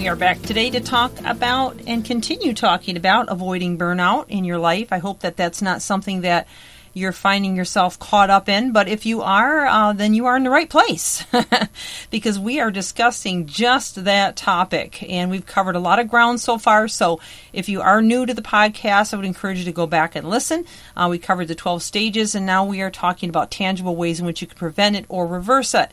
We are back today to talk about and continue talking about avoiding burnout in your life. I hope that that's not something that you're finding yourself caught up in, but if you are, uh, then you are in the right place because we are discussing just that topic and we've covered a lot of ground so far. So if you are new to the podcast, I would encourage you to go back and listen. Uh, we covered the 12 stages and now we are talking about tangible ways in which you can prevent it or reverse it.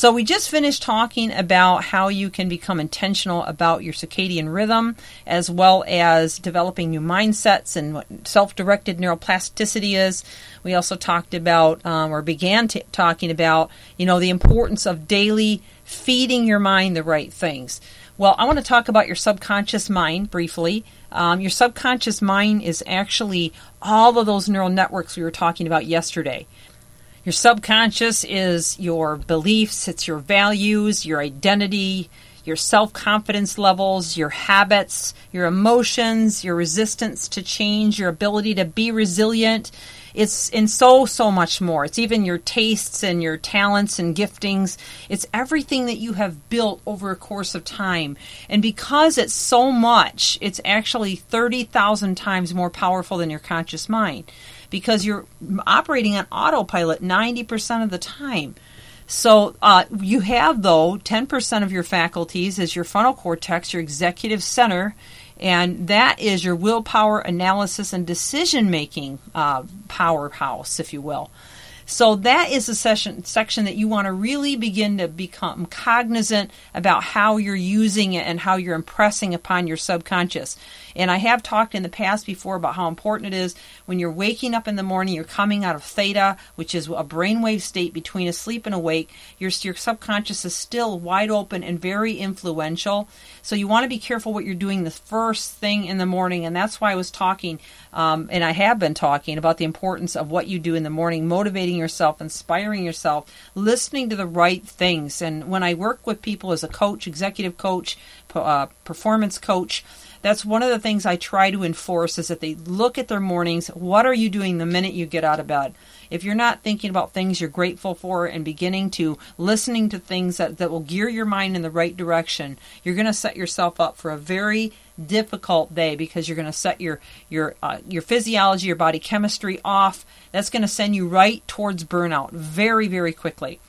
So, we just finished talking about how you can become intentional about your circadian rhythm, as well as developing new mindsets and what self directed neuroplasticity is. We also talked about, um, or began t- talking about, you know, the importance of daily feeding your mind the right things. Well, I want to talk about your subconscious mind briefly. Um, your subconscious mind is actually all of those neural networks we were talking about yesterday. Your subconscious is your beliefs, it's your values, your identity, your self confidence levels, your habits, your emotions, your resistance to change, your ability to be resilient. It's in so, so much more. It's even your tastes and your talents and giftings. It's everything that you have built over a course of time. And because it's so much, it's actually 30,000 times more powerful than your conscious mind because you're operating on autopilot 90% of the time. So uh, you have, though, 10% of your faculties is your frontal cortex, your executive center, and that is your willpower, analysis, and decision making uh, powerhouse, if you will. So that is a session, section that you want to really begin to become cognizant about how you're using it and how you're impressing upon your subconscious. And I have talked in the past before about how important it is when you're waking up in the morning, you're coming out of theta, which is a brainwave state between asleep and awake. Your, your subconscious is still wide open and very influential. So you want to be careful what you're doing the first thing in the morning. And that's why I was talking, um, and I have been talking about the importance of what you do in the morning, motivating yourself, inspiring yourself, listening to the right things. And when I work with people as a coach, executive coach, uh, performance coach, that's one of the things I try to enforce is that they look at their mornings. What are you doing the minute you get out of bed? If you're not thinking about things you're grateful for and beginning to listening to things that, that will gear your mind in the right direction, you're going to set yourself up for a very difficult day because you're going to set your your uh, your physiology, your body chemistry off. That's going to send you right towards burnout very very quickly.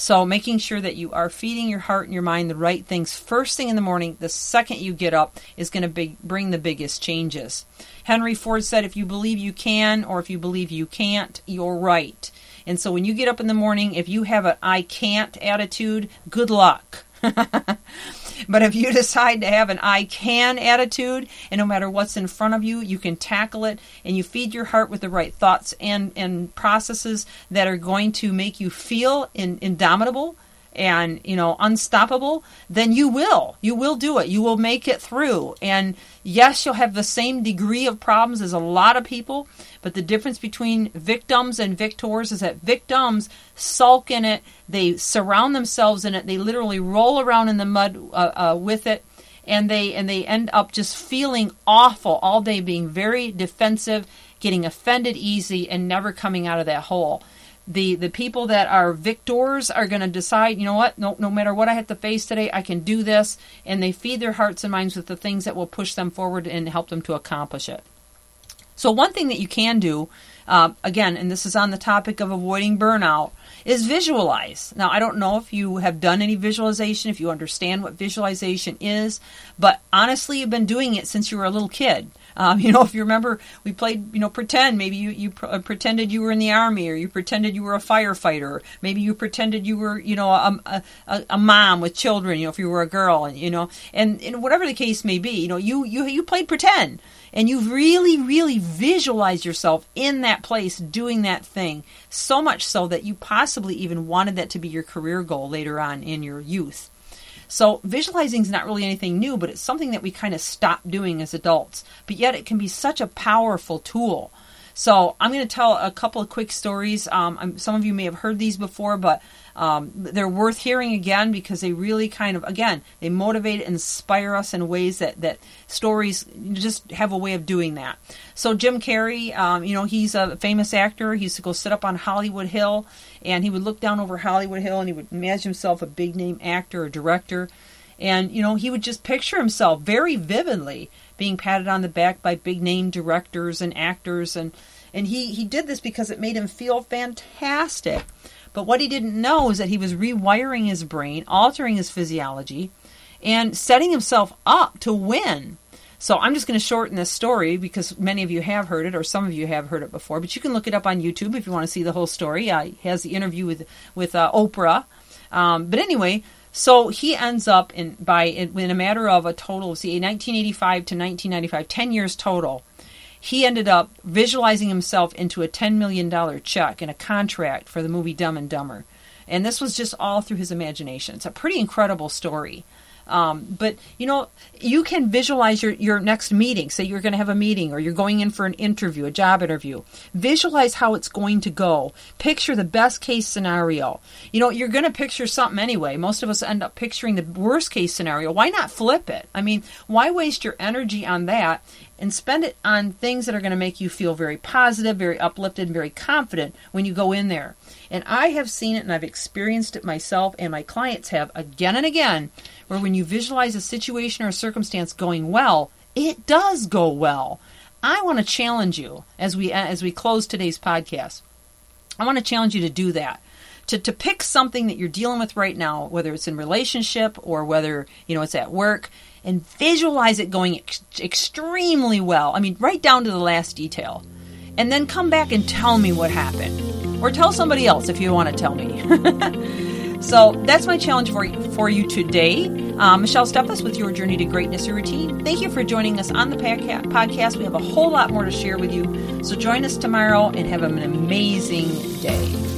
So, making sure that you are feeding your heart and your mind the right things first thing in the morning, the second you get up, is going to bring the biggest changes. Henry Ford said, If you believe you can or if you believe you can't, you're right. And so, when you get up in the morning, if you have an I can't attitude, good luck. But if you decide to have an I can attitude, and no matter what's in front of you, you can tackle it, and you feed your heart with the right thoughts and, and processes that are going to make you feel in, indomitable and you know unstoppable then you will. You will do it. You will make it through. And yes you'll have the same degree of problems as a lot of people but the difference between victims and victors is that victims sulk in it. They surround themselves in it. They literally roll around in the mud uh, uh, with it. And they and they end up just feeling awful all day being very defensive getting offended easy and never coming out of that hole the the people that are victors are going to decide you know what no no matter what i have to face today i can do this. And they feed their hearts and minds with the things that will push them forward and help them to accomplish it. So one thing that you can do uh, again and this is on the topic of avoiding burnout is visualize. Now i don't know if you have done any visualization if you understand what visualization is but honestly you've been doing it since you were a little kid um, you know, if you remember, we played, you know, pretend. Maybe you, you pr- uh, pretended you were in the army, or you pretended you were a firefighter. Maybe you pretended you were, you know, a, a, a mom with children. You know, if you were a girl, and you know, and, and whatever the case may be, you know, you you you played pretend and you really, really visualize yourself in that place doing that thing. So much so that you possibly even wanted that to be your career goal later on in your youth. So visualizing is not really anything new, but it's something that we kind of stop doing as adults. But yet it can be such a powerful tool. So I'm going to tell a couple of quick stories. Um, some of you may have heard these before, but um, they're worth hearing again because they really kind of, again, they motivate and inspire us in ways that, that stories just have a way of doing that. So Jim Carrey, um, you know, he's a famous actor. He used to go sit up on Hollywood Hill, and he would look down over Hollywood Hill, and he would imagine himself a big name actor or director. And, you know, he would just picture himself very vividly being patted on the back by big name directors and actors and and he, he did this because it made him feel fantastic. But what he didn't know is that he was rewiring his brain, altering his physiology, and setting himself up to win. So I'm just going to shorten this story because many of you have heard it, or some of you have heard it before. But you can look it up on YouTube if you want to see the whole story. Uh, he has the interview with with uh, Oprah. Um, but anyway, so he ends up in by in a matter of a total see 1985 to 1995, 10 years total he ended up visualizing himself into a $10 million check and a contract for the movie Dumb and Dumber. And this was just all through his imagination. It's a pretty incredible story. Um, but you know, you can visualize your, your next meeting. Say you're going to have a meeting or you're going in for an interview, a job interview. Visualize how it's going to go. Picture the best case scenario. You know, you're going to picture something anyway. Most of us end up picturing the worst case scenario. Why not flip it? I mean, why waste your energy on that and spend it on things that are going to make you feel very positive, very uplifted, and very confident when you go in there. And I have seen it and I've experienced it myself, and my clients have again and again, where when you visualize a situation or a circumstance going well, it does go well. I want to challenge you as we as we close today's podcast. I want to challenge you to do that. To, to pick something that you're dealing with right now, whether it's in relationship or whether you know it's at work, and visualize it going ex- extremely well. I mean, right down to the last detail. And then come back and tell me what happened. Or tell somebody else if you want to tell me. so that's my challenge for you, for you today. Um, Michelle Steffes with your Journey to Greatness routine. Thank you for joining us on the podcast. We have a whole lot more to share with you. So join us tomorrow and have an amazing day.